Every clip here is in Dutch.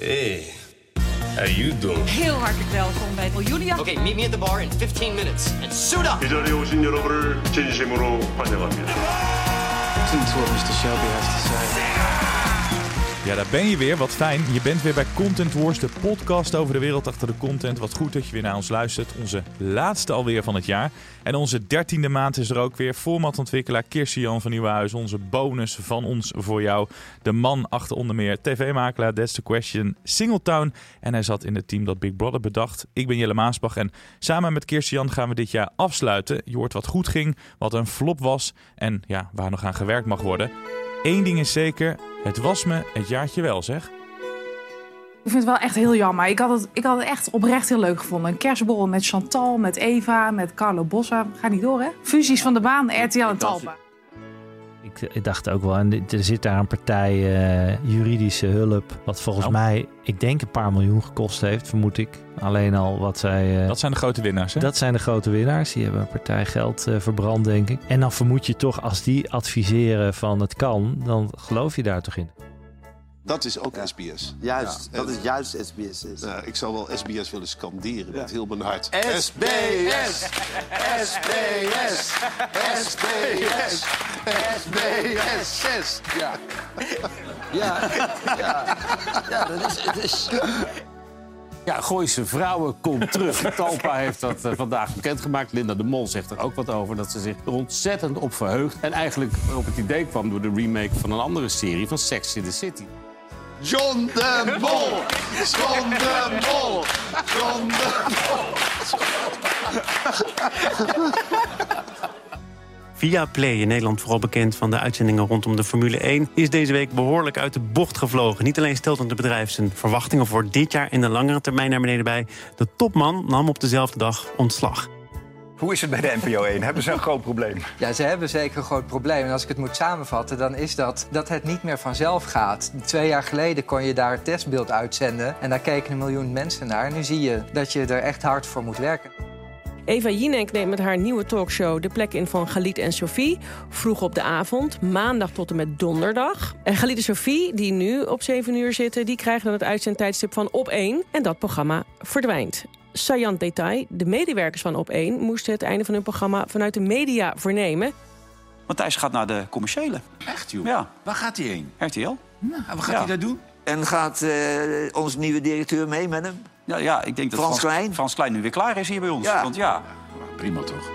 Hey, how you doing? Heel hartelijk welkom bij Julia. Okay, meet me at the bar in 15 minutes and suit up. 이 자리에 오신 여러분을 진심으로 환영합니다. Listen to what Mr. Shelby has to say. Ja, daar ben je weer. Wat fijn. Je bent weer bij Content Wars, de podcast over de wereld achter de content. Wat goed dat je weer naar ons luistert. Onze laatste alweer van het jaar. En onze dertiende maand is er ook weer. Formatontwikkelaar Kirsten Jan van Nieuwenhuis. Onze bonus van ons voor jou. De man achter onder meer tv-makelaar, That's the Question, Singletown. En hij zat in het team dat Big Brother bedacht. Ik ben Jelle Maasbach en samen met Kirsten Jan gaan we dit jaar afsluiten. Je hoort wat goed ging, wat een flop was en ja, waar nog aan gewerkt mag worden. Eén ding is zeker, het was me het jaartje wel, zeg. Ik vind het wel echt heel jammer. Ik had het, ik had het echt oprecht heel leuk gevonden. Een kerstborrel met Chantal, met Eva, met Carlo Bossa. Ga niet door, hè? Fusies van de baan, RTL en Talpa. Ik, ik dacht ook wel, en er zit daar een partij eh, juridische hulp, wat volgens Nou. mij, ik denk een paar miljoen gekost heeft, vermoed ik. Alleen al wat zij... eh, Dat zijn de grote winnaars, hè? dat zijn de grote winnaars. Die hebben een partij geld eh, verbrand, denk ik. En dan vermoed je toch, als die adviseren van het kan, dan geloof je daar toch in. Dat is ook SBS. Juist, Ja, dat en- is juist SBS. Is. Ik zou wel SBS willen scanderen met heel mijn hart. SBS! SBS! SBS! SBS! 6! Ja. Ja, ja, ja, dat is, het is... Ja, Gooise Vrouwen komt terug. Talpa heeft dat eh, vandaag bekendgemaakt. Linda de Mol zegt er ook wat over. Dat ze zich er ontzettend op verheugt. En eigenlijk op het idee kwam door de remake van een andere serie van Sex in the City. John de Mol! John de Mol! John de Via Play, in Nederland vooral bekend van de uitzendingen rondom de Formule 1, is deze week behoorlijk uit de bocht gevlogen. Niet alleen stelt het bedrijf zijn verwachtingen voor dit jaar in de langere termijn naar beneden bij. De topman nam op dezelfde dag ontslag. Hoe is het bij de NPO 1? Hebben ze een groot probleem? Ja, ze hebben zeker een groot probleem. En als ik het moet samenvatten, dan is dat dat het niet meer vanzelf gaat. Twee jaar geleden kon je daar testbeeld uitzenden. En daar keken een miljoen mensen naar. En nu zie je dat je er echt hard voor moet werken. Eva Jinek neemt met haar nieuwe talkshow de plek in van Galit en Sophie. Vroeg op de avond, maandag tot en met donderdag. En Galit en Sophie, die nu op 7 uur zitten... die krijgen dan het uitzendtijdstip van Op 1. En dat programma verdwijnt. Saillant detail, de medewerkers van Op 1... moesten het einde van hun programma vanuit de media vernemen. Matthijs gaat naar de commerciële. Echt, joh? Ja, Waar gaat hij heen? RTL. Nou, wat gaat Ja. hij daar doen? En gaat eh, onze nieuwe directeur mee met hem? Ja, ja ik denk dat Frans Frans, Klein? Frans Klein nu weer klaar is hier bij ons. Ja. Want ja, Prima toch?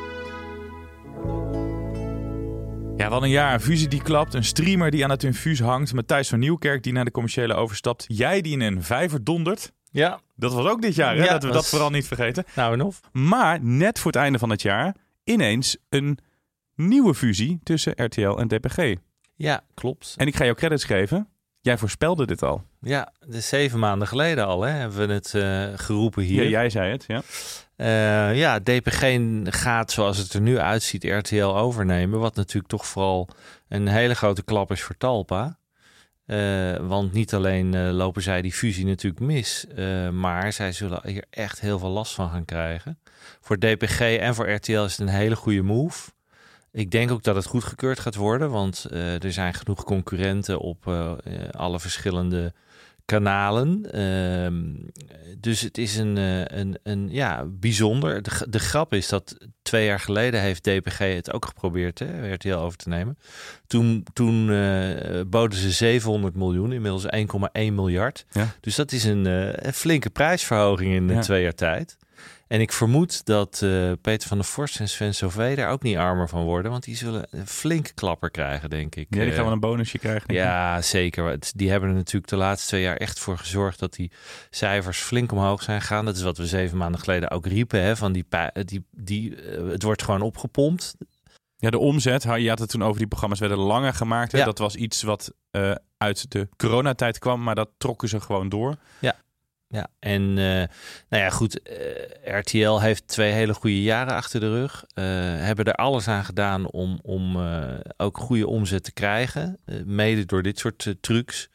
Ja, wat een jaar. Een fusie die klapt. Een streamer die aan het infuus hangt. Matthijs van Nieuwkerk die naar de commerciële overstapt. Jij die in een vijver dondert. Ja, Dat was ook dit jaar, hè? Ja, Laten we dat dat vooral niet vergeten. nou en of. Maar net voor het einde van het jaar ineens een nieuwe fusie tussen RTL en DPG. Ja, klopt. En ik ga jou credits geven. Jij voorspelde dit al. Ja, de zeven maanden geleden al hè, hebben we het eh, geroepen hier. Ja, jij zei het, ja. Eh, ja, DPG gaat zoals het er nu uitziet RTL overnemen. Wat natuurlijk toch vooral een hele grote klap is voor Talpa. Eh, want niet alleen eh, lopen zij die fusie natuurlijk mis, eh, maar zij zullen hier echt heel veel last van gaan krijgen. Voor DPG en voor RTL is het een hele goede move. Ik denk ook dat het goedgekeurd gaat worden, want er zijn genoeg concurrenten op alle verschillende kanalen. Ehm, dus het is een, eh, een, een ja, bijzonder. De, grap is dat twee jaar geleden heeft DPG het ook geprobeerd, hè, RTL over te nemen. Toen, toen eh, boden ze 700 miljoen, inmiddels 1,1 miljard. Ja. Dus dat is een, eh, een flinke prijsverhoging in Ja. twee jaar tijd. En ik vermoed dat eh, Peter van der Vorst en Sven Sauvé daar ook niet armer van worden. Want die zullen een flinke klapper krijgen, denk ik. Ja, die gaan Eh, wel een bonusje krijgen. denk ik. ja, zeker. Die hebben er natuurlijk de laatste twee jaar echt voor gezorgd dat die cijfers flink omhoog zijn gegaan. Dat is wat we zeven maanden geleden ook riepen. Hè, van die, pa- die, die, eh, het wordt gewoon opgepompt. Ja, de omzet, je had het toen over die programma's werden langer gemaakt. Hè? Ja. Dat was iets wat eh, uit de coronatijd kwam, maar dat trokken ze gewoon door. Ja, en eh, nou ja, goed. eh, RTL heeft twee hele goede jaren achter de rug. Eh, hebben er alles aan gedaan om, om ook goede omzet te krijgen. mede door dit soort trucs.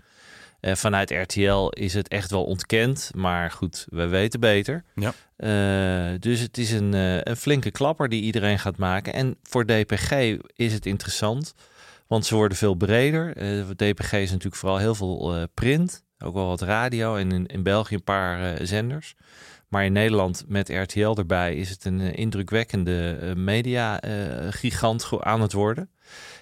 Vanuit RTL is het echt wel ontkend. Maar goed, we weten beter. Ja. Dus het is een, een flinke klapper die iedereen gaat maken. En voor DPG is het interessant. Want ze worden veel breder. DPG is natuurlijk vooral heel veel print. Ook wel wat radio en in, in België een paar eh, zenders. Maar in Nederland met RTL erbij is het een eh, indrukwekkende eh, media-gigant aan het worden.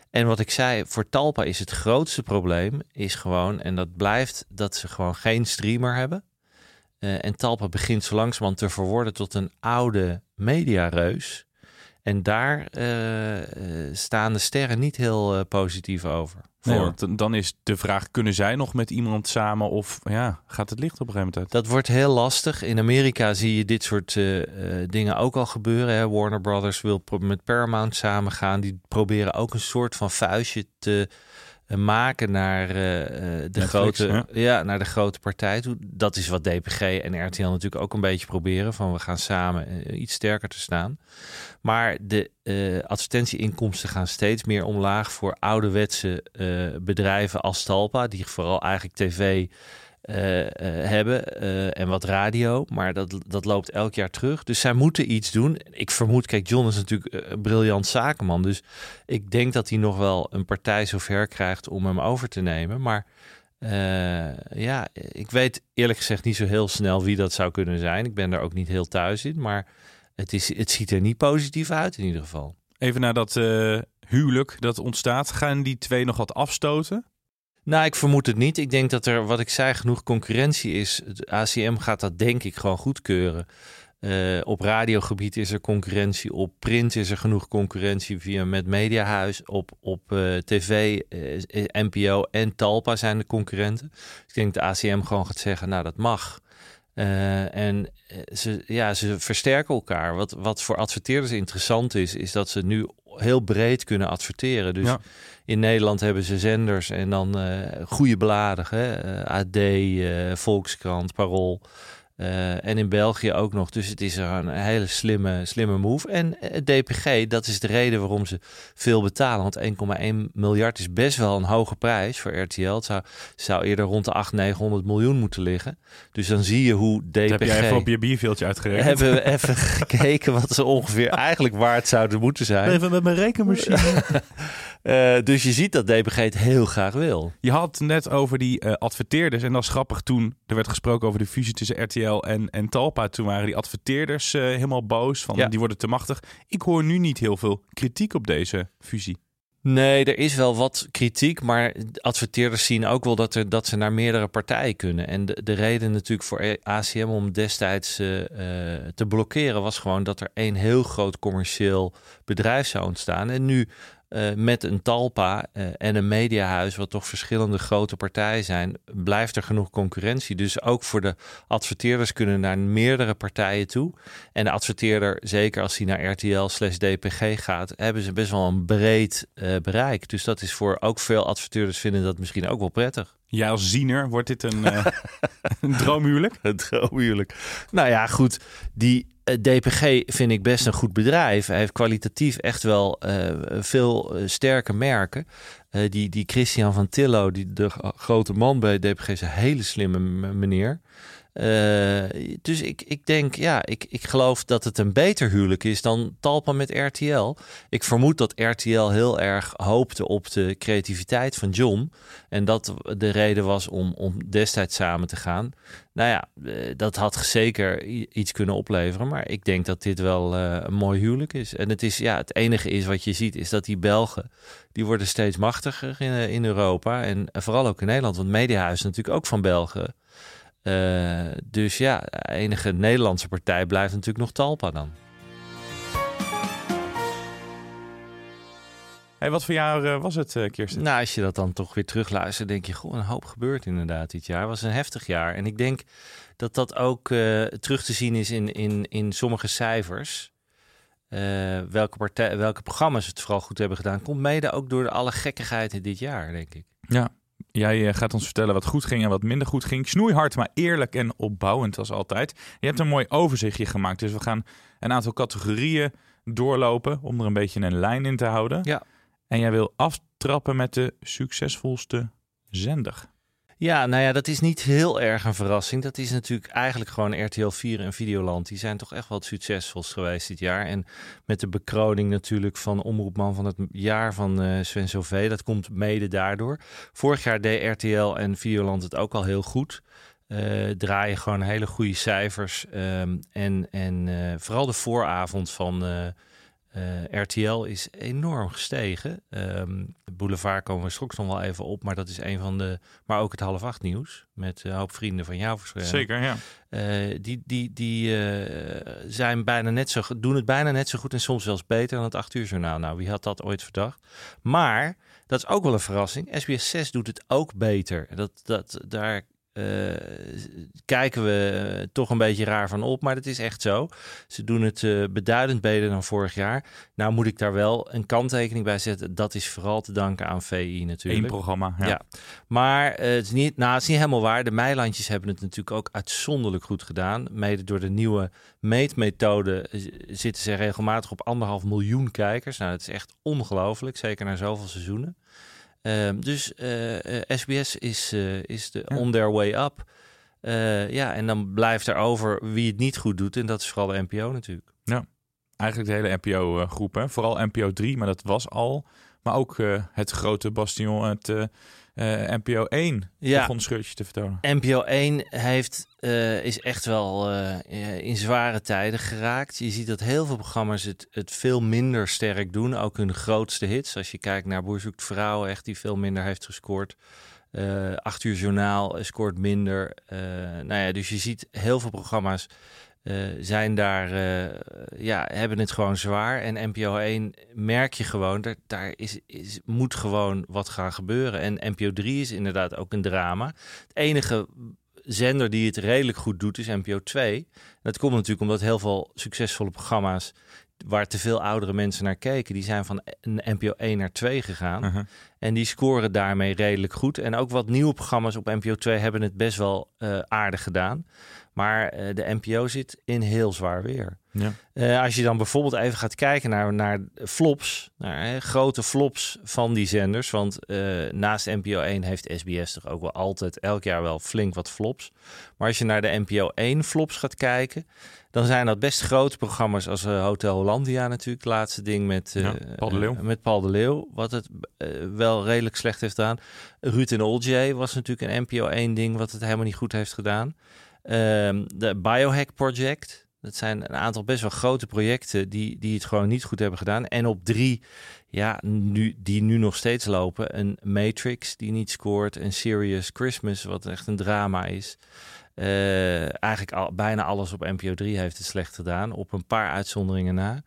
En wat ik zei, voor Talpa is het grootste probleem, is gewoon, en dat blijft, dat ze gewoon geen streamer hebben. En Talpa begint zo langzamerhand te verworden tot een oude mediareus. En daar eh, eh, staan de sterren niet heel eh, positief over. Voor. want dan is de vraag, kunnen zij nog met iemand samen of ja, gaat het licht op een gegeven moment uit? Dat wordt heel lastig. In Amerika zie je dit soort dingen ook al gebeuren. Hè. Warner Brothers wil met Paramount samengaan. Die proberen ook een soort van vuistje te maken naar, eh, eh, de Netflix, grote, ja. ja. naar de grote partij toe. Dat is wat DPG en RTL natuurlijk ook een beetje proberen. Van we gaan samen eh, iets sterker te staan. Maar de eh, advertentieinkomsten gaan steeds meer omlaag voor ouderwetse eh, bedrijven als Talpa, die vooral eigenlijk tv eh, hebben eh, en wat radio. Maar dat, dat loopt elk jaar terug. Dus zij moeten iets doen. Ik vermoed, kijk, John is natuurlijk een briljant zakenman. Dus ik denk dat hij nog wel een partij zover krijgt om hem over te nemen. Maar ja, ik weet eerlijk gezegd niet zo heel snel wie dat zou kunnen zijn. Ik ben daar ook niet heel thuis in. Maar het, is, het ziet er niet positief uit in ieder geval. Even naar dat huwelijk dat ontstaat. Gaan die twee nog wat afstoten? Nou, ik vermoed het niet. Ik denk dat er, wat ik zei, genoeg concurrentie is. Het ACM gaat dat denk ik gewoon goedkeuren. Eh op radiogebied is er concurrentie. Op print is er genoeg concurrentie via met Mediahuis. Op, op eh, tv, eh, NPO en Talpa zijn de concurrenten. Dus ik denk dat de ACM gewoon gaat zeggen, nou dat mag. En ze, ja, ze versterken elkaar. Wat, wat voor adverteerders interessant is, is dat ze nu heel breed kunnen adverteren. Dus Ja. in Nederland hebben ze zenders en dan eh goede bladen. Hè? Eh, AD, eh, Volkskrant, Parool. Eh, en in België ook nog. Dus het is er een hele slimme, slimme move. En eh, DPG, dat is de reden waarom ze veel betalen. Want 1,1 miljard is best wel een hoge prijs voor RTL. Het zou, zou eerder rond de 800, 900 miljoen moeten liggen. Dus dan zie je hoe DPG... Dat heb jij even op je bierveeltje uitgerekend. Hebben we even gekeken wat ze ongeveer eigenlijk waard zouden moeten zijn. Even met mijn rekenmachine. Eh, dus je ziet dat DPG het heel graag wil. Je had het net over die eh, adverteerders. En dat is grappig toen er werd gesproken over de fusie tussen RTL en, en Talpa. Toen waren die adverteerders eh, helemaal boos. Van Ja. die worden te machtig. Ik hoor nu niet heel veel kritiek op deze fusie. Nee, er is wel wat kritiek, maar adverteerders zien ook wel dat, er, dat ze naar meerdere partijen kunnen. En de, de reden natuurlijk voor ACM om destijds te blokkeren was gewoon dat er één heel groot commercieel bedrijf zou ontstaan. En nu eh, met een Talpa eh, en een mediahuis, wat toch verschillende grote partijen zijn, blijft er genoeg concurrentie. Dus ook voor de adverteerders kunnen naar meerdere partijen toe. En de adverteerder, zeker als hij naar RTL slash DPG gaat, hebben ze best wel een breed eh, bereik. Dus dat is voor ook veel adverteerders vinden dat misschien ook wel prettig. Jij als ziener, wordt dit een, een droomhuwelijk? Een droomhuwelijk. Nou ja, goed. Die DPG vind ik best een goed bedrijf. Hij heeft kwalitatief echt wel eh, veel eh, sterke merken. Eh, die, die Christian van Tillo, die, de grote man bij DPG, is een hele slimme meneer. Eh, dus ik, ik denk, ja, ik, ik geloof dat het een beter huwelijk is dan Talpa met RTL. Ik vermoed dat RTL heel erg hoopte op de creativiteit van John. En dat de reden was om, om destijds samen te gaan. Nou ja, eh, dat had zeker iets kunnen opleveren. Maar ik denk dat dit wel eh, een mooi huwelijk is. En het, is, ja, het enige is wat je ziet, is dat die Belgen... die worden steeds machtiger in, in Europa. En vooral ook in Nederland. Want Mediahuis is natuurlijk ook van Belgen. Eh, dus ja, de enige Nederlandse partij blijft natuurlijk nog Talpa dan. Hey, wat voor jaar eh, was het, eh, Kirsten? Nou, als je dat dan toch weer terugluistert, denk je, goh, een hoop gebeurt inderdaad dit jaar. Het was een heftig jaar. En ik denk dat dat ook eh, terug te zien is in, in, in sommige cijfers. Eh, welke, partij, welke programma's het vooral goed hebben gedaan, komt mede ook door de alle gekkigheid in dit jaar, denk ik. Ja, jij eh, gaat ons vertellen wat goed ging en wat minder goed ging. Snoeihard, maar eerlijk en opbouwend als altijd. Je hebt een mooi overzichtje gemaakt, dus we gaan een aantal categorieën doorlopen om er een beetje een lijn in te houden. Ja. En jij wil aftrappen met de succesvolste zender. Ja, nou ja, dat is niet heel erg een verrassing. Dat is natuurlijk eigenlijk gewoon RTL 4 en Videoland. Die zijn toch echt wel het geweest dit jaar. En met de bekroning natuurlijk van Omroepman van het jaar van uh, Sven Sauvé. Dat komt mede daardoor. Vorig jaar deed RTL en Videoland het ook al heel goed. Uh, draaien gewoon hele goede cijfers. Um, en en uh, vooral de vooravond van uh, RTL is enorm gestegen. Um, de boulevard komen we straks nog wel even op, maar dat is een van de. Maar ook het half acht nieuws met een hoop vrienden van jou Zeker, ja. Uh, die die, die uh, zijn bijna net zo, doen het bijna net zo goed en soms zelfs beter dan het acht uur journaal. Nou, wie had dat ooit verdacht? Maar dat is ook wel een verrassing. SBS 6 doet het ook beter. Dat, dat, daar uh, kijken we toch een beetje raar van op, maar dat is echt zo. Ze doen het uh, beduidend beter dan vorig jaar. Nou moet ik daar wel een kanttekening bij zetten. Dat is vooral te danken aan VI natuurlijk. Eén programma, ja. ja. Maar uh, het, is niet, nou, het is niet helemaal waar. De Meilandjes hebben het natuurlijk ook uitzonderlijk goed gedaan. Mede door de nieuwe meetmethode zitten ze regelmatig op anderhalf miljoen kijkers. Nou, dat is echt ongelooflijk, zeker na zoveel seizoenen. Um, dus uh, uh, SBS is, uh, is de on their way up. ja, en dan blijft er over wie het niet goed doet. En dat is vooral de NPO natuurlijk. Ja, eigenlijk de hele NPO-groep. Vooral NPO 3, maar dat was al. Maar ook het grote bastion, het NPO 1 ja. begon scheurtje te vertonen. NPO 1 heeft, uh, is echt wel uh, in zware tijden geraakt. Je ziet dat heel veel programma's het, het veel minder sterk doen. Ook hun grootste hits. Als je kijkt naar Boer zoekt vrouwen, echt die veel minder heeft gescoord. Uh, 8 uur journaal scoort minder. nou ja, dus je ziet heel veel programma's uh, zijn daar, uh, ja, hebben het gewoon zwaar. En NPO 1 merk je gewoon, daar, is, moet gewoon wat gaan gebeuren. En NPO 3 is inderdaad ook een drama. Het enige zender die het redelijk goed doet is NPO 2. Dat komt natuurlijk omdat heel veel succesvolle programma's waar te veel oudere mensen naar keken, die zijn van een NPO 1 naar 2 gegaan. Uh -huh. En die scoren daarmee redelijk goed. En ook wat nieuwe programma's op NPO 2 hebben het best wel uh, aardig gedaan. Maar uh, de NPO zit in heel zwaar weer. Ja. Uh, als je dan bijvoorbeeld even gaat kijken naar, naar flops, naar hè, grote flops van die zenders. Want naast NPO 1 heeft SBS toch ook wel altijd elk jaar wel flink wat flops. Maar als je naar de NPO 1 flops gaat kijken, dan zijn dat best grote programma's als Hotel Hollandia natuurlijk. Het laatste ding met, ja, Paul de Leeuw. met Paul de Leeuw, wat het wel redelijk slecht heeft gedaan. Ruud en Olje was natuurlijk een NPO 1 ding wat het helemaal niet goed heeft gedaan. Um, de Biohack Project. Dat zijn een aantal best wel grote projecten die, die het gewoon niet goed hebben gedaan. En op drie, ja, nu, die nu nog steeds lopen. Een Matrix die niet scoort. Een Serious Christmas, wat echt een drama is. Uh, eigenlijk al, bijna alles op NPO 3 heeft het slecht gedaan. Op een paar uitzonderingen na.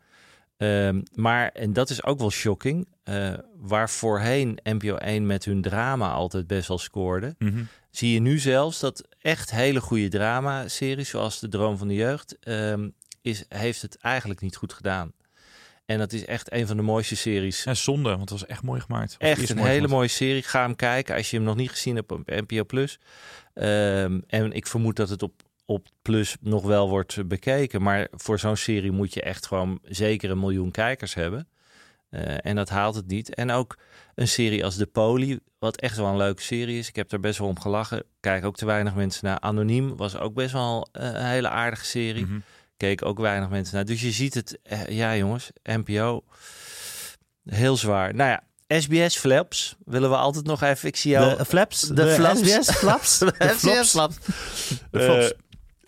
Um, maar, en dat is ook wel shocking, uh, waar voorheen NPO 1 met hun drama altijd best wel scoorde, Mhm. zie je nu zelfs dat echt hele goede drama-series, zoals De Droom van de Jeugd, um, is, heeft het eigenlijk niet goed gedaan. En dat is echt een van de mooiste series. En zonde, want het was echt mooi gemaakt. Of Echt een mooi hele gemaakt. mooie serie. Ga hem kijken als je hem nog niet gezien hebt op NPO Plus. Um, en ik vermoed dat het op, op Plus nog wel wordt bekeken. Maar voor zo'n serie moet je echt gewoon zeker een miljoen kijkers hebben. Uh, en dat haalt het niet. En ook een serie als De Poli, wat echt wel een leuke serie is. Ik heb er best wel om gelachen. Kijk ook te weinig mensen naar. Anoniem was ook best wel uh, een hele aardige serie. Mhm. Keek ook weinig mensen naar. Dus je ziet het, uh, ja jongens, NPO, heel zwaar. Nou ja, SBS Flaps willen we altijd nog even. Ik zie jou. De flaps? De, De flaps. SBS flaps? de De SBS? De flops.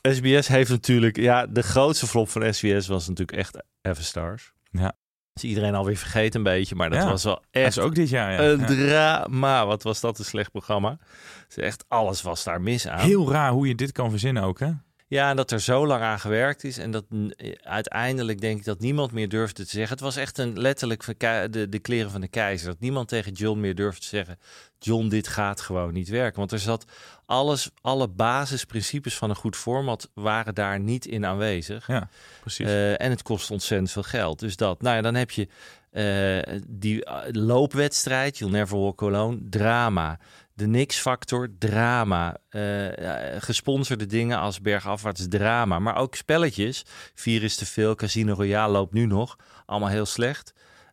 SBS heeft natuurlijk, ja, de grootste flop van SBS was natuurlijk echt Everstars. Ja. Is iedereen alweer vergeten een beetje, maar dat Ja, was wel dat echt is ook dit jaar, ja. een Ja. drama. Wat was dat een slecht programma? Dus echt alles was daar mis aan. Heel raar hoe je dit kan verzinnen ook, hè? Ja, en dat er zo lang aan gewerkt is. En dat n- uiteindelijk denk ik dat niemand meer durfde te zeggen. Het was echt een letterlijk de, de kleren van de keizer. Dat niemand tegen John meer durfde te zeggen. John, dit gaat gewoon niet werken. Want er zat alles, alle basisprincipes van een goed format waren daar niet in aanwezig. Ja, precies. Eh, en het kost ontzettend veel geld. Dus dat, nou ja, dan heb je eh, die loopwedstrijd, You'll Never Walk Alone, drama. De Nix-factor, drama. Eh, ja, gesponsorde dingen als bergafwaarts, drama. Maar ook spelletjes. Vier is te veel, Casino Royale loopt nu nog. Allemaal heel slecht.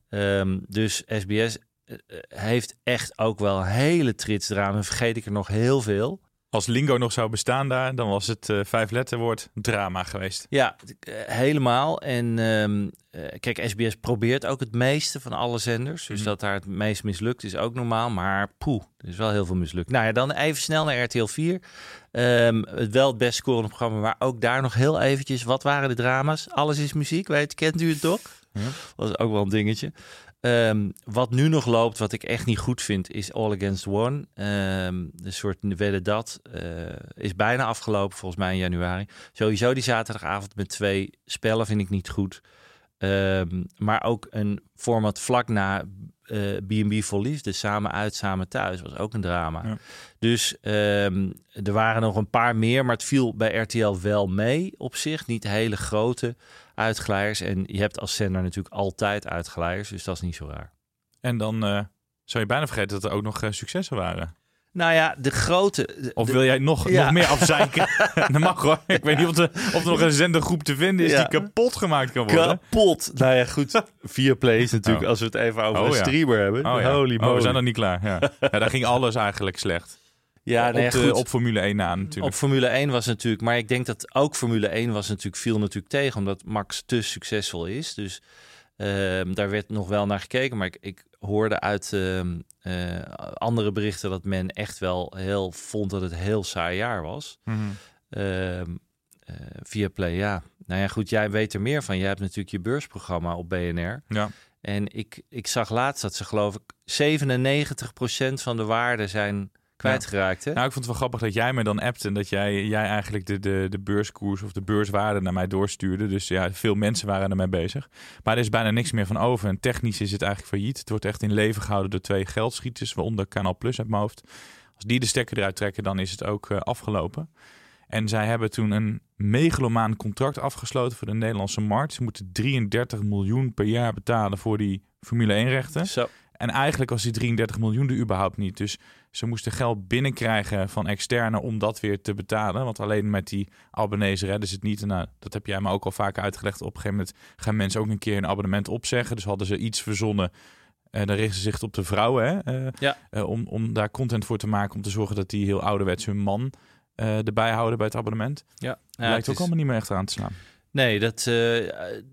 Ehm, dus SBS eh, heeft echt ook wel hele trits drama. Vergeet ik er nog heel veel. Als lingo nog zou bestaan daar, dan was het uh, vijf letterwoord drama geweest. Ja, uh, helemaal. En um, uh, kijk, SBS probeert ook het meeste van alle zenders. Dus mm. dat daar het meest mislukt is ook normaal. Maar poeh, er is wel heel veel mislukt. Nou ja, dan even snel naar RTL 4. Um, het wel het best scorende programma, maar ook daar nog heel eventjes. Wat waren de drama's? Alles is muziek, weet, kent u het toch? Ja. Dat is ook wel een dingetje. Um, wat nu nog loopt, wat ik echt niet goed vind, is All Against One. Um, de soort wedden dat uh, is bijna afgelopen, volgens mij in januari. Sowieso die zaterdagavond met twee spellen vind ik niet goed. Um, maar ook een format vlak na B&B uh, voor Liefde, samen uit, samen thuis, was ook een drama. Ja. Dus er waren nog een paar meer, maar het viel bij RTL wel mee op zich. Niet hele grote uitglijers. En je hebt als zender natuurlijk altijd uitglijers, dus dat is niet zo raar. En dan uh, zou je bijna vergeten dat er ook nog uh, successen waren. Nou ja, de grote... Of wil jij nog, ja. nog meer afzeiken? dat mag hoor. Ik weet niet of er, of er nog een zendergroep te vinden is ja. die kapot gemaakt kan worden. Kapot! Nou ja, goed. Vier plays natuurlijk, oh. als we het even over oh, een streamer ja. hebben. Oh. Holy moly. Oh, we zijn nog niet klaar. Ja. ja, daar ging alles eigenlijk slecht. Ja, op, nee, de, goed. op Formule 1 na natuurlijk. Op Formule 1 was natuurlijk, maar ik denk dat ook Formule 1 was natuurlijk viel natuurlijk tegen, omdat Max te succesvol is. Dus uh, daar werd nog wel naar gekeken, maar ik, ik hoorde uit uh, uh, andere berichten dat men echt wel heel vond dat het een heel saai jaar was. Mhm. Mm -hmm. via Play, ja. Nou ja, goed, jij weet er meer van. Jij hebt natuurlijk je beursprogramma op BNR. Ja. En ik, ik zag laatst dat ze geloof ik 97% van de waarde zijn kwijtgeraakt. Hè? Nou, ik vond het wel grappig dat jij me dan appte en dat jij, jij eigenlijk de, de, de beurskoers of de beurswaarde naar mij doorstuurde. Dus ja, veel mensen waren ermee bezig. Maar er is bijna niks meer van over. En technisch is het eigenlijk failliet. Het wordt echt in leven gehouden door twee geldschieters, waaronder Canal Plus uit mijn hoofd. Als die de stekker eruit trekken, dan is het ook uh, afgelopen. En zij hebben toen een megalomaan contract afgesloten voor de Nederlandse markt. Ze moeten 33 miljoen per jaar betalen voor die Formule 1 rechten. Zo. En eigenlijk was die 33 miljoen er überhaupt niet. Dus ze moesten geld binnenkrijgen van externe om dat weer te betalen. Want alleen met die abonnees redden ze het niet. En nou, dat heb jij me ook al vaker uitgelegd. Op een gegeven moment gaan mensen ook een keer een abonnement opzeggen. Dus hadden ze iets verzonnen. Uh, dan richten ze zich op de vrouwen. Hè? Uh, ja. uh, om, om daar content voor te maken. Om te zorgen dat die heel ouderwets hun man uh, erbij houden bij het abonnement. Ja. ja lijkt ook is... allemaal niet meer echt aan te slaan. Nee, dat... Uh,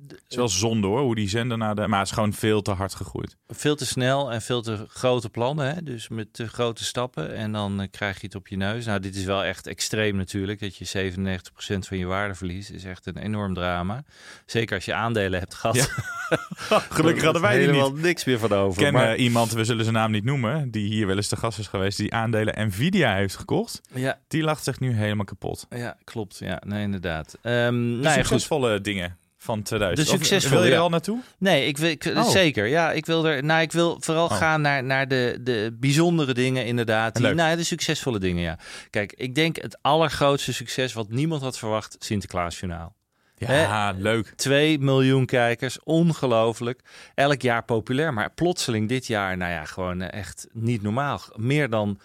het is wel zonde hoor, hoe die zender naar de... Maar het is gewoon veel te hard gegroeid. Veel te snel en veel te grote plannen. Hè? Dus met te grote stappen. En dan uh, krijg je het op je neus. Nou, dit is wel echt extreem natuurlijk. Dat je 97% van je waarde verliest. is echt een enorm drama. Zeker als je aandelen hebt gehad. Ja. Gelukkig hadden wij er helemaal niks meer van over. Ik ken maar... iemand, we zullen zijn naam niet noemen... die hier wel eens te gast is geweest... die aandelen Nvidia heeft gekocht. Ja. Die lacht zich nu helemaal kapot. Ja, klopt. Ja, nee, inderdaad. Um, nou, succesvolle dingen van 2000. De succesvolle. Wil je er al naartoe? Nee, ik wil ik, Oh. zeker. Ja, ik wil er. Nou, ik wil vooral Oh. gaan naar, naar de, de bijzondere dingen, inderdaad. Die, nou, de succesvolle dingen, ja. Kijk, ik denk het allergrootste succes wat niemand had verwacht: Sinterklaasjournaal. Ja, leuk. 2 miljoen kijkers, ongelooflijk. Elk jaar populair, maar plotseling dit jaar, nou ja, gewoon echt niet normaal. Meer dan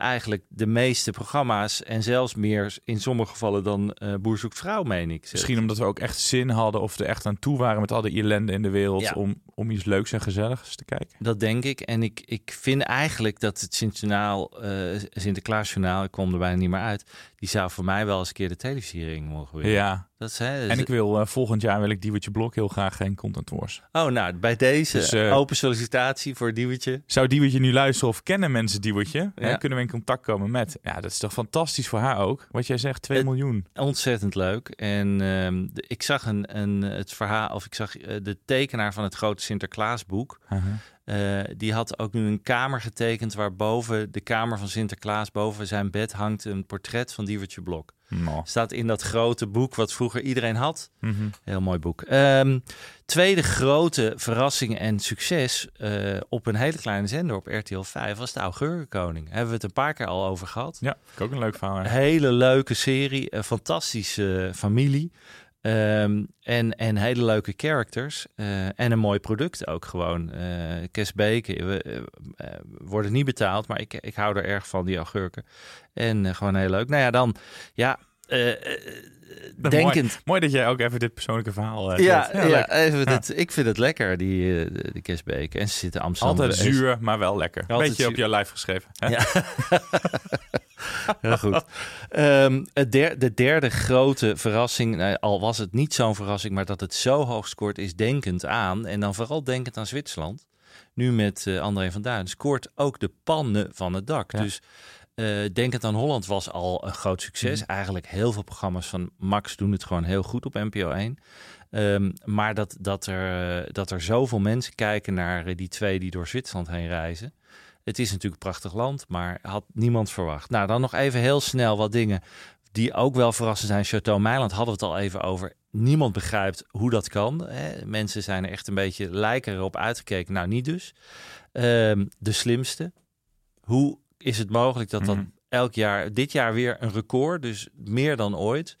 eigenlijk de meeste programma's en zelfs meer in sommige gevallen dan eh Boer zoekt vrouw, meen ik. Misschien omdat we ook echt zin hadden of er echt aan toe waren met al de ellende in de wereld Ja. om, om iets leuks en gezelligs te kijken. Dat denk ik. En ik, ik vind eigenlijk dat het Sinterklaasjournaal, eh Sinterklaasjournaal, ik kwam er bijna niet meer uit, die zou voor mij wel eens een keer de televisiering mogen winnen. Ja. Dat is, hè, dus- En ik wil eh, volgend jaar wil ik Diewertje Blok heel graag geen content wars. Oh, nou, bij deze Dus, eh, open sollicitatie voor Diewertje. Zou Diewertje nu luisteren of kennen mensen Diewertje? Ja. Kunnen we in contact komen met? Ja, dat is toch fantastisch voor haar ook. Wat jij zegt, 2 miljoen. Ontzettend leuk. En ehm, ik zag een, een, het verhaal, of ik zag eh, de tekenaar van het grote Sinterklaasboek. Uh-huh. Eh, die had ook nu een kamer getekend waar boven de kamer van Sinterklaas, boven zijn bed hangt een portret van Diewertje Blok. Nou. Staat in dat grote boek wat vroeger iedereen had. Mhm. Heel mooi boek. Ehm, tweede grote verrassing en succes eh, op een hele kleine zender op RTL 5 was de Augurkenkoning. Hebben we het een paar keer al over gehad. Ja, ook een leuk verhaal. Hele leuke serie, een fantastische familie. Ehm, en, en hele leuke characters. eh, en een mooi product ook gewoon. Beken, we eh, worden niet betaald, maar ik, ik hou er erg van, die augurken. En gewoon heel leuk. Nou ja, dan, ja, eh, eh, Nou, denkend. Mooi, mooi dat jij ook even dit persoonlijke verhaal eh, Ja, ja, even dit, ik vind het lekker, die, eh, de, de Kesbeek. En ze zitten Amsterdam. Altijd zuur, maar wel lekker. Altijd Beetje op jouw lijf geschreven. Hè? Ja. Heel goed. Ehm, der- de derde grote verrassing, nou, al was het niet zo'n verrassing, maar dat het zo hoog scoort, is denkend aan. En dan vooral denkend aan Zwitserland. Nu met eh, André van Duin. Scoort ook de pannen van het dak. Dus eh, denkend aan Holland was al een groot succes. Mhm. Eigenlijk heel veel programma's van Max doen het gewoon heel goed op NPO 1. Ehm, maar dat, dat, er, dat er zoveel mensen kijken naar eh, die twee die door Zwitserland heen reizen. Het is natuurlijk een prachtig land, maar had niemand verwacht. Nou, dan nog even heel snel wat dingen die ook wel verrassend zijn. Chateau Meiland hadden we het al even over. Niemand begrijpt hoe dat kan. Hè. Mensen zijn er echt een beetje lijken erop uitgekeken. Nou, niet dus. Ehm, de slimste. Hoe is het mogelijk dat dat Mhm. elk jaar, dit jaar weer een record, dus meer dan ooit.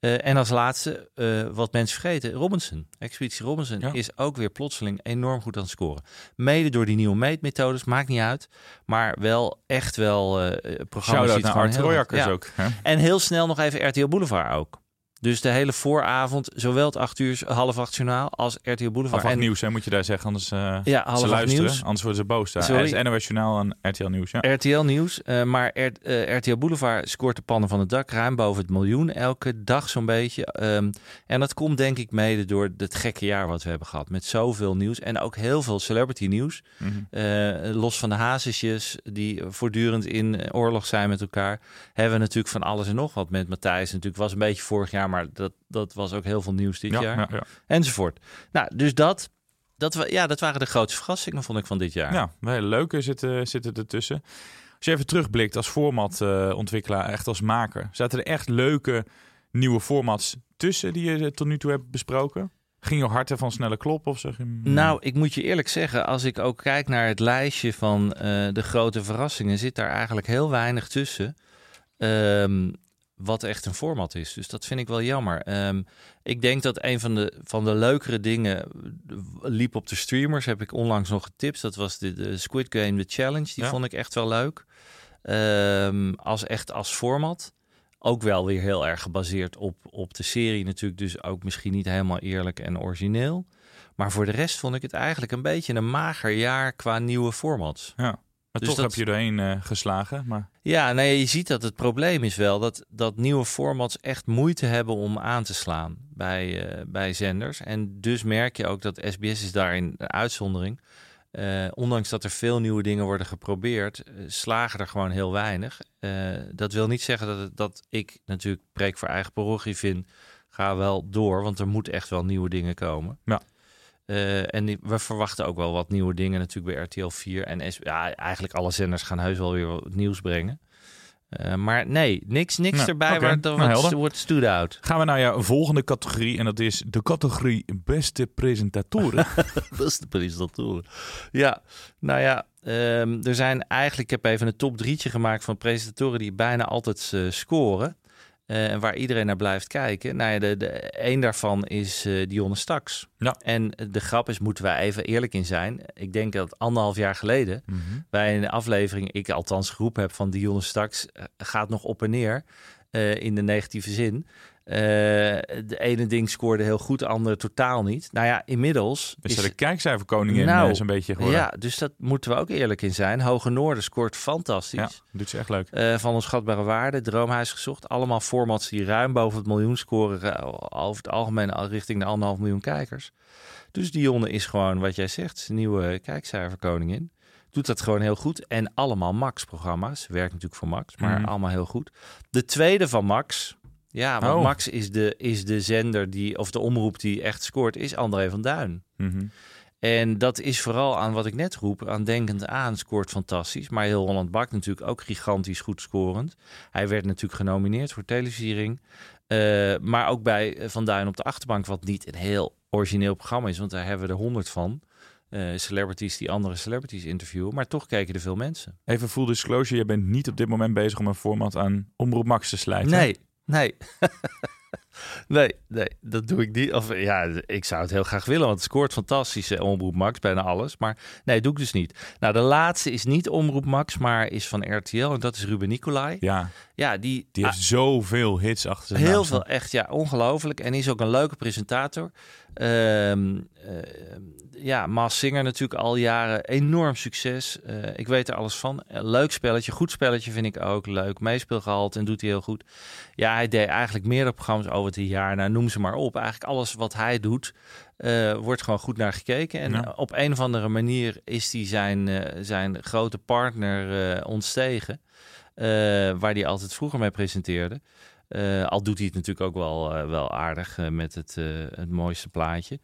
Eh, en als laatste, eh, wat mensen vergeten, Robinson. Expeditie Robinson is ook weer plotseling enorm goed aan het scoren. Mede door die nieuwe meetmethodes, maakt niet uit. Maar wel echt wel eh programma's. Shout-out naar Art heel- ook, hè? En heel snel nog even RTL Boulevard ook. Dus de hele vooravond, zowel het 8 uur, half acht journaal als RTL Boulevard. Half acht En- nieuws, hè, moet je daar zeggen. Anders eh Ja, half ze acht luisteren. nieuws. Anders worden ze boos. Daar. Sorry. Is NOS Journaal en RTL Nieuws. Ja. RTL Nieuws, eh, maar R- eh, RTL Boulevard scoort de pannen van het dak ruim boven het miljoen elke dag zo'n beetje. Ehm, en dat komt denk ik mede door het gekke jaar wat we hebben gehad. Met zoveel nieuws en ook heel veel celebrity nieuws. Mhm. Los van de hazesjes die voortdurend in oorlog zijn met elkaar. Hebben we natuurlijk van alles en nog wat met Matthijs. Natuurlijk was een beetje vorig jaar, maar dat, dat was ook heel veel nieuws dit Ja, jaar. ja, ja. Enzovoort. Nou, dus dat, dat, wa- ja, dat waren de grootste verrassingen vond ik van dit jaar. Ja, hele leuke zitten, zitten ertussen. Als je even terugblikt als formatontwikkelaar, echt als maker. Zaten er echt leuke nieuwe formats tussen die je tot nu toe hebt besproken? Ging je harten van snelle klop of zeg je... mm, Nou, ik moet je eerlijk zeggen, als ik ook kijk naar het lijstje van eh, de grote verrassingen, zit daar eigenlijk heel weinig tussen. ehm, wat echt een format is. Dus dat vind ik wel jammer. Ehm, ik denk dat een van de, van de leukere dingen liep op de streamers. Heb ik onlangs nog getipt. Dat was de, de Squid Game, de Challenge. Die Ja. vond ik echt wel leuk. Ehm, als echt als format. Ook wel weer heel erg gebaseerd op, op de serie natuurlijk. Dus ook misschien niet helemaal eerlijk en origineel. Maar voor de rest vond ik het eigenlijk een beetje een mager jaar qua nieuwe formats. Ja, maar Dus toch dat- heb je doorheen eh, geslagen. Maar Ja, nee, je ziet dat het probleem is wel dat, dat nieuwe formats echt moeite hebben om aan te slaan bij, eh, bij zenders. En dus merk je ook dat SBS is daarin een uitzondering. Eh, ondanks dat er veel nieuwe dingen worden geprobeerd, slagen er gewoon heel weinig. Dat wil niet zeggen dat, het, dat ik natuurlijk preek voor eigen parochie vind. Ga wel door, want er moet echt wel nieuwe dingen komen. Ja. Eh, en die- we verwachten ook wel wat nieuwe dingen natuurlijk bij RTL 4. En S- ja, eigenlijk alle zenders gaan heus wel weer wat nieuws brengen. Eh, maar nee, niks, niks Nou, erbij oké. waar Nou, wordt stood out. gaan we naar jouw volgende categorie. En dat is de categorie beste presentatoren. Beste presentatoren. Ja, nou ja, ehm, er zijn eigenlijk, ik heb even een top drietje gemaakt van presentatoren die bijna altijd eh, scoren. Eh, en waar iedereen naar blijft kijken. Nou ja, de, de, een daarvan is eh Dionne Staks. Ja. En de grap is, moeten wij even eerlijk in zijn. Ik denk dat anderhalf jaar geleden Mhm. bij een aflevering, ik althans geroepen heb van Dionne Staks, eh, gaat nog op en neer in de negatieve zin. Eh, de ene ding scoorde heel goed, de andere totaal niet. Nou ja, inmiddels Is er de kijkcijferkoningin nou, eh, zo'n beetje geworden? Ja, dus dat moeten we ook eerlijk in zijn. Hoge Noorden scoort fantastisch. Ja, doet ze echt leuk. Eh, van onschatbare waarde, Droomhuis gezocht. Allemaal formats die ruim boven het miljoen scoren. eh, over het algemeen al richting de anderhalf miljoen kijkers. Dus Dionne is gewoon, wat jij zegt, nieuwe kijkcijferkoningin. Doet dat gewoon heel goed. En allemaal Max-programma's. Werkt natuurlijk voor Max, maar Mhm. allemaal heel goed. De tweede van Max. Ja, want Oh. Max is de, is de zender die, of de omroep die echt scoort, is André van Duin. Mhm. En dat is vooral aan wat ik net roep, aan denkend aan, scoort fantastisch. Maar heel Holland Bak natuurlijk ook gigantisch goed scorend. Hij werd natuurlijk genomineerd voor televisiering. Eh, maar ook bij eh, Van Duin op de achterbank, wat niet een heel origineel programma is. Want daar hebben we er honderd van. Eh, celebrities die andere celebrities interviewen. Maar toch kijken er veel mensen. Even full disclosure, je bent niet op dit moment bezig om een format aan Omroep Max te slijten. Nee, nee. Nee, nee, dat doe ik niet. Of ja, ik zou het heel graag willen, want het scoort fantastisch, eh, Omroep Max, bijna alles. Maar nee, doe ik dus niet. Nou, de laatste is niet Omroep Max, maar is van RTL en dat is Ruben Nicolai. Ja, Ja, die, die heeft zoveel hits achter zijn Heel naam veel, echt ja, ongelooflijk. En is ook een leuke presentator. Ehm, eh, ja, Maas Singer natuurlijk al jaren enorm succes. Eh, ik weet er alles van. Eh, leuk spelletje, goed spelletje vind ik ook leuk. Meespeelgehalte en doet hij heel goed. Ja, hij deed eigenlijk meerdere programma's over het jaar. Nou, noem ze maar op. Eigenlijk alles wat hij doet, wordt gewoon goed naar gekeken. En Ja. op een of andere manier is hij zijn, zijn grote partner ontstegen. waar hij altijd vroeger mee presenteerde. Eh, al doet hij het natuurlijk ook wel, eh, wel aardig eh, met het, het mooiste plaatje.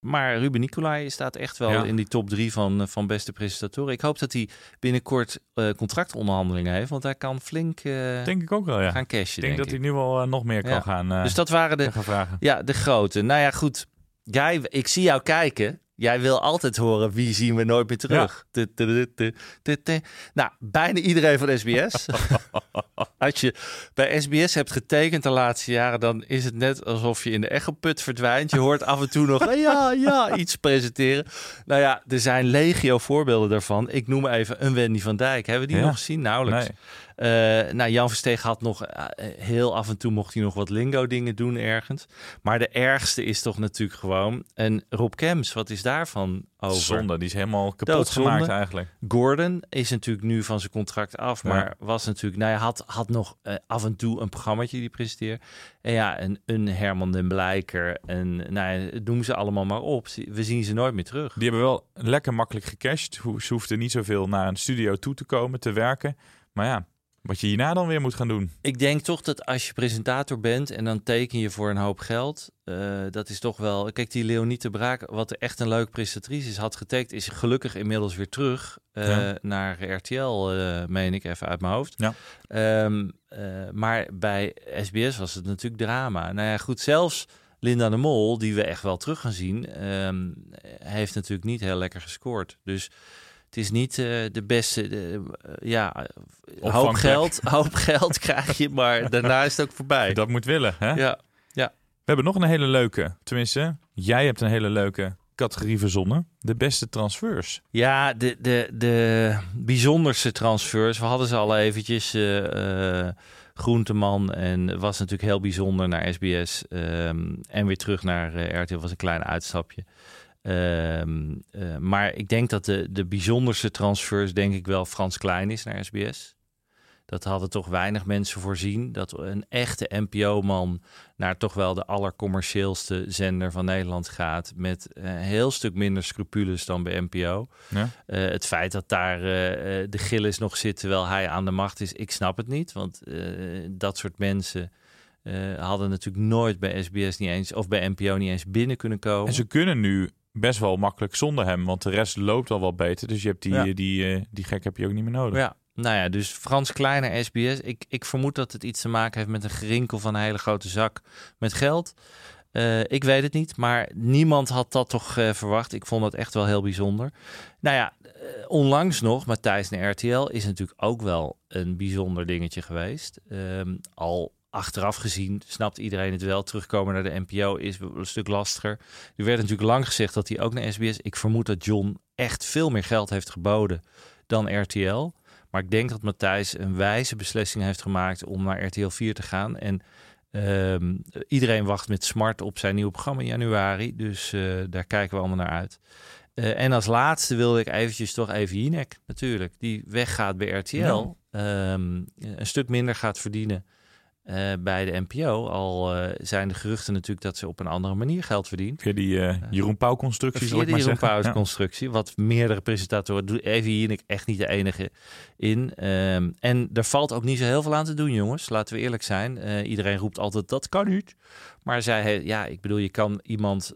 Maar Ruben Nicolai staat echt wel Ja. in die top drie van, van beste presentatoren. Ik hoop dat hij binnenkort contractonderhandelingen heeft, want hij kan flink Denk ik ook wel, ja. gaan cashen. Ik denk denk dat ik. hij nu wel nog meer kan Ja. gaan, dus dat waren de, ja, de grote. Nou ja, goed. Jij, ik zie jou kijken. Jij wil altijd horen wie zien we nooit meer terug. Tu. Nou, bijna iedereen van SBS. Als je bij SBS hebt getekend de laatste jaren, dan is het net alsof je in de echoput verdwijnt. Je hoort af en toe nog "Eh, ja, ja, iets presenteren. Nou ja, er zijn legio voorbeelden daarvan. Ik noem even een Wendy van Dijk. Hebben we die Ja. nog gezien? Nauwelijks. Eh, nou, Jan Versteeg had nog eh, heel af en toe mocht hij nog wat lingo dingen doen ergens. Maar de ergste is toch natuurlijk gewoon. En Rob Kems, wat is daarvan over? Zonde, die is helemaal kapot Doodzonde. gemaakt eigenlijk. Gordon is natuurlijk nu van zijn contract af, Ja. maar was natuurlijk, nou ja, had, had nog eh, af en toe een programmaatje die presenteerde. En ja, een, een Herman den Blijker en nou ja, noem ze allemaal maar op. We zien ze nooit meer terug. Die hebben wel lekker makkelijk gecashed. Ze hoefden niet zoveel naar een studio toe te komen, te werken. Maar ja, wat je hierna dan weer moet gaan doen. Ik denk toch dat als je presentator bent en dan teken je voor een hoop geld, eh, dat is toch wel. Kijk, die Leonie de Braak, wat echt een leuke presentatrice is, had getekend, is gelukkig inmiddels weer terug eh, Ja. naar RTL, eh meen ik even uit mijn hoofd. Ja. Ehm, eh, maar bij SBS was het natuurlijk drama. Nou ja, goed, zelfs Linda de Mol, die we echt wel terug gaan zien, ehm, heeft natuurlijk niet heel lekker gescoord. Dus het is niet eh, de beste. de, eh, ja, hoop geld, hoop geld krijg je, maar daarna is het ook voorbij. Dat moet willen, hè? Ja, ja. We hebben nog een hele leuke. Tenminste, jij hebt een hele leuke categorie verzonnen. De beste transfers. Ja, de, de, de bijzonderste transfers. We hadden ze al eventjes. eh Groenteman en was natuurlijk heel bijzonder naar SBS. ehm, en weer terug naar eh, RTL was een klein uitstapje. Ehm, eh, maar ik denk dat de, de bijzonderste transfers denk ik wel Frans Klein is naar SBS. Dat hadden toch weinig mensen voorzien. Dat een echte NPO-man naar toch wel de allercommercieelste zender van Nederland gaat. Met een heel stuk minder scrupules dan bij NPO. Ja. Eh, het feit dat daar eh, eh, de Gillis nog zit terwijl hij aan de macht is, ik snap het niet. Want eh, dat soort mensen eh, hadden natuurlijk nooit bij SBS niet eens, of bij NPO niet eens binnen kunnen komen. En ze kunnen nu best wel makkelijk zonder hem. Want de rest loopt al wel beter. Dus je hebt die, Ja. die, die, eh, die gek heb je ook niet meer nodig. Ja, nou ja, dus Frans Kleiner, SBS. Ik, ik vermoed dat het iets te maken heeft met een gerinkel van een hele grote zak met geld. Eh, ik weet het niet, maar niemand had dat toch eh, verwacht. Ik vond dat echt wel heel bijzonder. Nou ja, eh, onlangs nog, Matthijs naar RTL is natuurlijk ook wel een bijzonder dingetje geweest. Ehm, al achteraf gezien snapt iedereen het wel. Terugkomen naar de NPO is een stuk lastiger. Er werd natuurlijk lang gezegd dat hij ook naar SBS. Ik vermoed dat John echt veel meer geld heeft geboden dan RTL. Maar ik denk dat Matthijs een wijze beslissing heeft gemaakt om naar RTL 4 te gaan. En ehm, iedereen wacht met smart op zijn nieuwe programma in januari. Dus eh, daar kijken we allemaal naar uit. Eh, en als laatste wilde ik eventjes toch even Jinek natuurlijk. Die weggaat bij RTL. Ja. Ehm, een stuk minder gaat verdienen eh, bij de NPO. Al eh, zijn de geruchten natuurlijk dat ze op een andere manier geld verdient. Via die eh, Jeroen Pauw-constructie, zal ik maar Jeroen zeggen. Pauws Ja. constructie, wat meerdere presentatoren doen. Even hier ik echt niet de enige in. Ehm, en er valt ook niet zo heel veel aan te doen, jongens. Laten we eerlijk zijn. Iedereen roept altijd dat kan niet. Maar zij, ja, ik bedoel, je kan iemand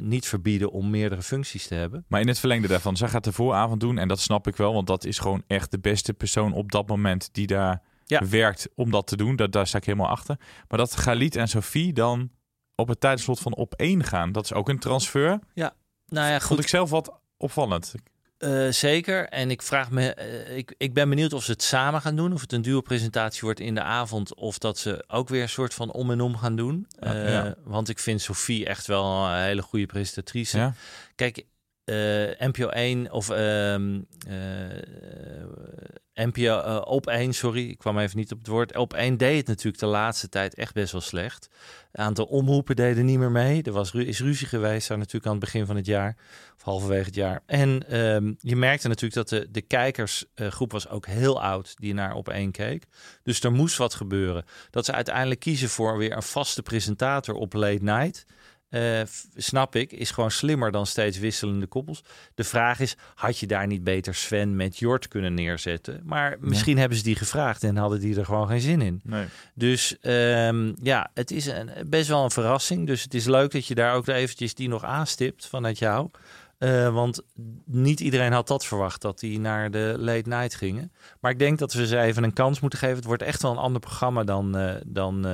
niet verbieden om meerdere functies te hebben. Maar in het verlengde daarvan, zij gaat de vooravond doen. En dat snap ik wel, want dat is gewoon echt de beste persoon op dat moment die daar werkt om dat te doen. Dat, daar sta ik helemaal achter. Maar dat Galit en Sophie dan op het tijdslot van op één gaan, dat is ook een transfer. Ja, nou ja, Vond goed. ik zelf wat opvallend. Eh, zeker. En ik vraag me, eh, ik, ik ben benieuwd of ze het samen gaan doen. Of het een duo-presentatie wordt in de avond. Of dat ze ook weer een soort van om en om gaan doen. Ja, Eh, ja. Want ik vind Sophie echt wel een hele goede presentatrice. Ja. Kijk, NPO 1 of ehm eh, NPO eh, op 1, sorry, ik kwam even niet op het woord. Op 1 deed het natuurlijk de laatste tijd echt best wel slecht. Een aantal omroepen deden niet meer mee. Er was, is ruzie geweest daar natuurlijk aan het begin van het jaar, of halverwege het jaar. En ehm, je merkte natuurlijk dat de, de kijkersgroep was ook heel oud die naar op 1 keek. Dus er moest wat gebeuren. Dat ze uiteindelijk kiezen voor weer een vaste presentator op late night. Eh, snap ik, is gewoon slimmer dan steeds wisselende koppels. De vraag is, had je daar niet beter Sven met Jort kunnen neerzetten? Maar misschien hebben ze die gevraagd en hadden die er gewoon geen zin in. Nee. Dus ehm, ja, het is een, best wel een verrassing. Dus het is leuk dat je daar ook eventjes die nog aanstipt vanuit jou. Eh, want niet iedereen had dat verwacht, dat die naar de late night gingen. Maar ik denk dat we ze even een kans moeten geven. Het wordt echt wel een ander programma dan, eh, dan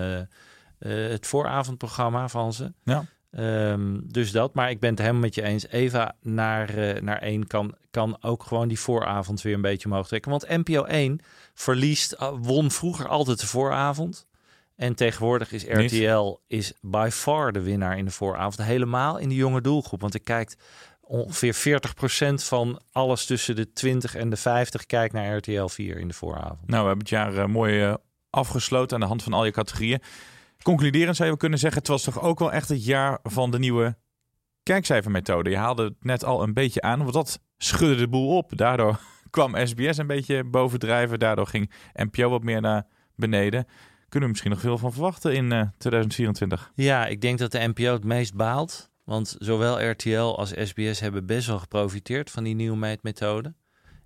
het vooravondprogramma van ze. Ja. Ehm, dus dat, maar ik ben het helemaal met je eens. Eva naar, eh, naar 1 kan, kan ook gewoon die vooravond weer een beetje omhoog trekken. Want NPO 1 verliest, eh, won vroeger altijd de vooravond. En tegenwoordig is Niet. RTL is by far de winnaar in de vooravond. Helemaal in de jonge doelgroep. Want ik kijkt ongeveer 40% van alles tussen de 20 en de 50 kijkt naar RTL 4 in de vooravond. Nou, we hebben het jaar eh, mooi afgesloten aan de hand van al je categorieën. Concluderend zou je kunnen zeggen, het was toch ook wel echt het jaar van de nieuwe kijkcijfermethode. Je haalde het net al een beetje aan, want dat schudde de boel op. Daardoor kwam SBS een beetje bovendrijven. Daardoor ging NPO wat meer naar beneden. Kunnen we misschien nog veel van verwachten in eh, 2024? Ja, ik denk dat de NPO het meest baalt. Want zowel RTL als SBS hebben best wel geprofiteerd van die nieuwe meetmethode.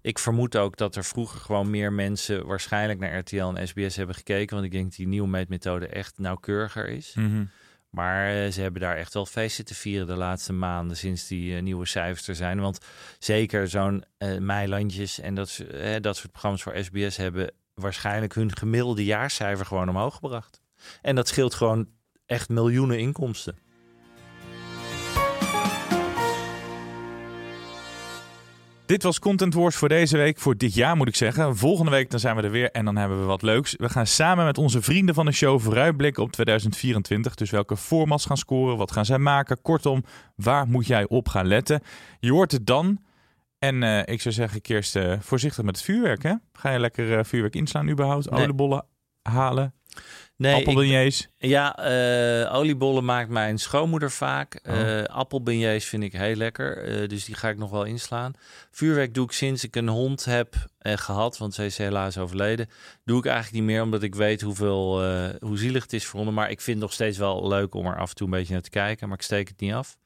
Ik vermoed ook dat er vroeger gewoon meer mensen waarschijnlijk naar RTL en SBS hebben gekeken. Want ik denk dat die nieuwe meetmethode echt nauwkeuriger is. Mhm. Maar eh, ze hebben daar echt wel feesten te vieren de laatste maanden sinds die eh, nieuwe cijfers er zijn. Want zeker zo'n eh Meilandjes en dat, dat soort programma's voor SBS hebben waarschijnlijk hun gemiddelde jaarcijfer gewoon omhoog gebracht. En dat scheelt gewoon echt miljoenen inkomsten. Dit was Content Wars voor deze week, voor dit jaar moet ik zeggen. Volgende week dan zijn we er weer en dan hebben we wat leuks. We gaan samen met onze vrienden van de show vooruitblikken op 2024. Dus welke formats gaan scoren, wat gaan zij maken. Kortom, waar moet jij op gaan letten? Je hoort het dan. En eh, ik zou zeggen, Kirst, eh, voorzichtig met het vuurwerk. Hè? Ga je lekker eh, vuurwerk inslaan überhaupt? Nee. Oliebollen halen? Nee, Appelbeignets? Ja, eh, oliebollen maakt mijn schoonmoeder vaak. Oh. Appelbeignets vind ik heel lekker, eh, dus die ga ik nog wel inslaan. Vuurwerk doe ik sinds ik een hond heb eh, gehad, want zij is helaas overleden. Doe ik eigenlijk niet meer, omdat ik weet hoeveel, hoe zielig het is voor honden. Maar ik vind het nog steeds wel leuk om er af en toe een beetje naar te kijken, maar ik steek het niet af.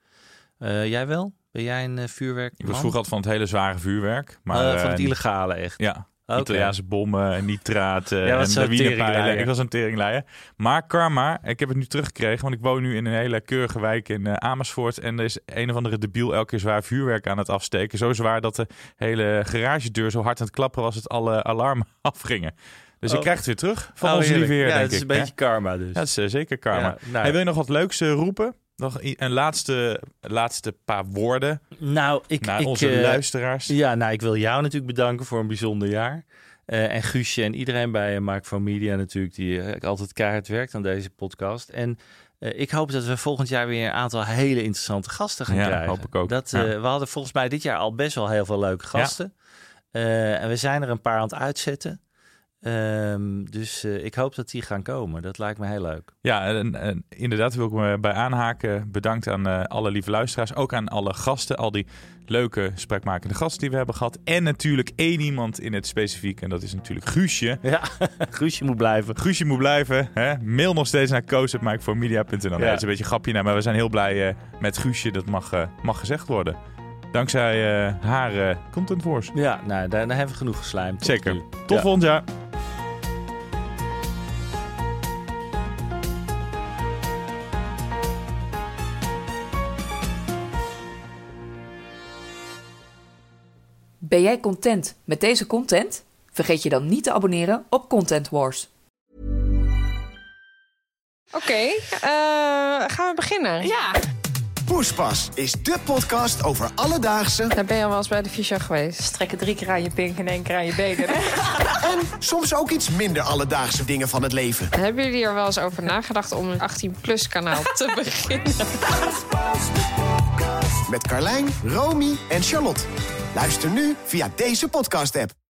Jij wel? Ben jij een vuurwerk? Ik was vroeger altijd van het hele zware vuurwerk. Maar, Maar, van het illegale echt? Ja. Oké. Italiaanse bommen en nitraten Ja, wat en lawinepijlen. Ik was een teringleier. Maar karma, ik heb het nu teruggekregen, want ik woon nu in een hele keurige wijk in eh, Amersfoort. En er is een of andere debiel elke keer zwaar vuurwerk aan het afsteken. Zo zwaar dat de hele garagedeur zo hard aan het klappen was dat alle alarmen afgingen. Dus ik Oh. krijg het weer terug van Oh, onze lieve heer, Ja, denk het is ik, een hè? beetje karma dus. Ja, dat is eh, zeker karma. Ja, nou Hey, wil je nog wat leuks eh, roepen? Nog een laatste, laatste paar woorden Nou, ik, naar ik, onze eh, luisteraars. Ja, nou, ik wil jou natuurlijk bedanken voor een bijzonder jaar. Eh, en Guusje en iedereen bij Mark van Media natuurlijk, die eh, altijd keihard werkt aan deze podcast. En eh, ik hoop dat we volgend jaar weer een aantal hele interessante gasten gaan Ja, krijgen. hoop ik ook. Dat, eh, Ja. We hadden volgens mij dit jaar al best wel heel veel leuke gasten. Eh, en we zijn er een paar aan het uitzetten. Ehm, dus eh, ik hoop dat die gaan komen. Dat lijkt me heel leuk. Ja, en, en inderdaad wil ik me bij aanhaken. Bedankt aan eh, alle lieve luisteraars. Ook aan alle gasten. Al die leuke spraakmakende gasten die we hebben gehad. En natuurlijk één iemand in het specifiek. En dat is natuurlijk Guusje. Ja, Guusje moet blijven. Guusje moet blijven. Hè? Mail nog steeds naar koos.mikeformedia.nl. Ja. dat is een beetje een grapje. Maar we zijn heel blij eh, met Guusje. Dat mag, mag gezegd worden. Dankzij haar Content Wars. Ja, nou, daar, daar hebben we genoeg geslijmd. tot Zeker. nu. Tot Ja. volgend jaar. Ben jij content met deze content? Vergeet je dan niet te abonneren op Content Wars. Oké, eh, gaan we beginnen? Ja. Poespas is de podcast over alledaagse... Daar ben je al wel eens bij de fysio geweest. Strekken drie keer aan je pink en één keer aan je benen. en soms ook iets minder alledaagse dingen van het leven. Hebben jullie er wel eens over nagedacht om een 18-plus kanaal te beginnen? Met Carlijn, Romy en Charlotte. Luister nu via deze podcast-app.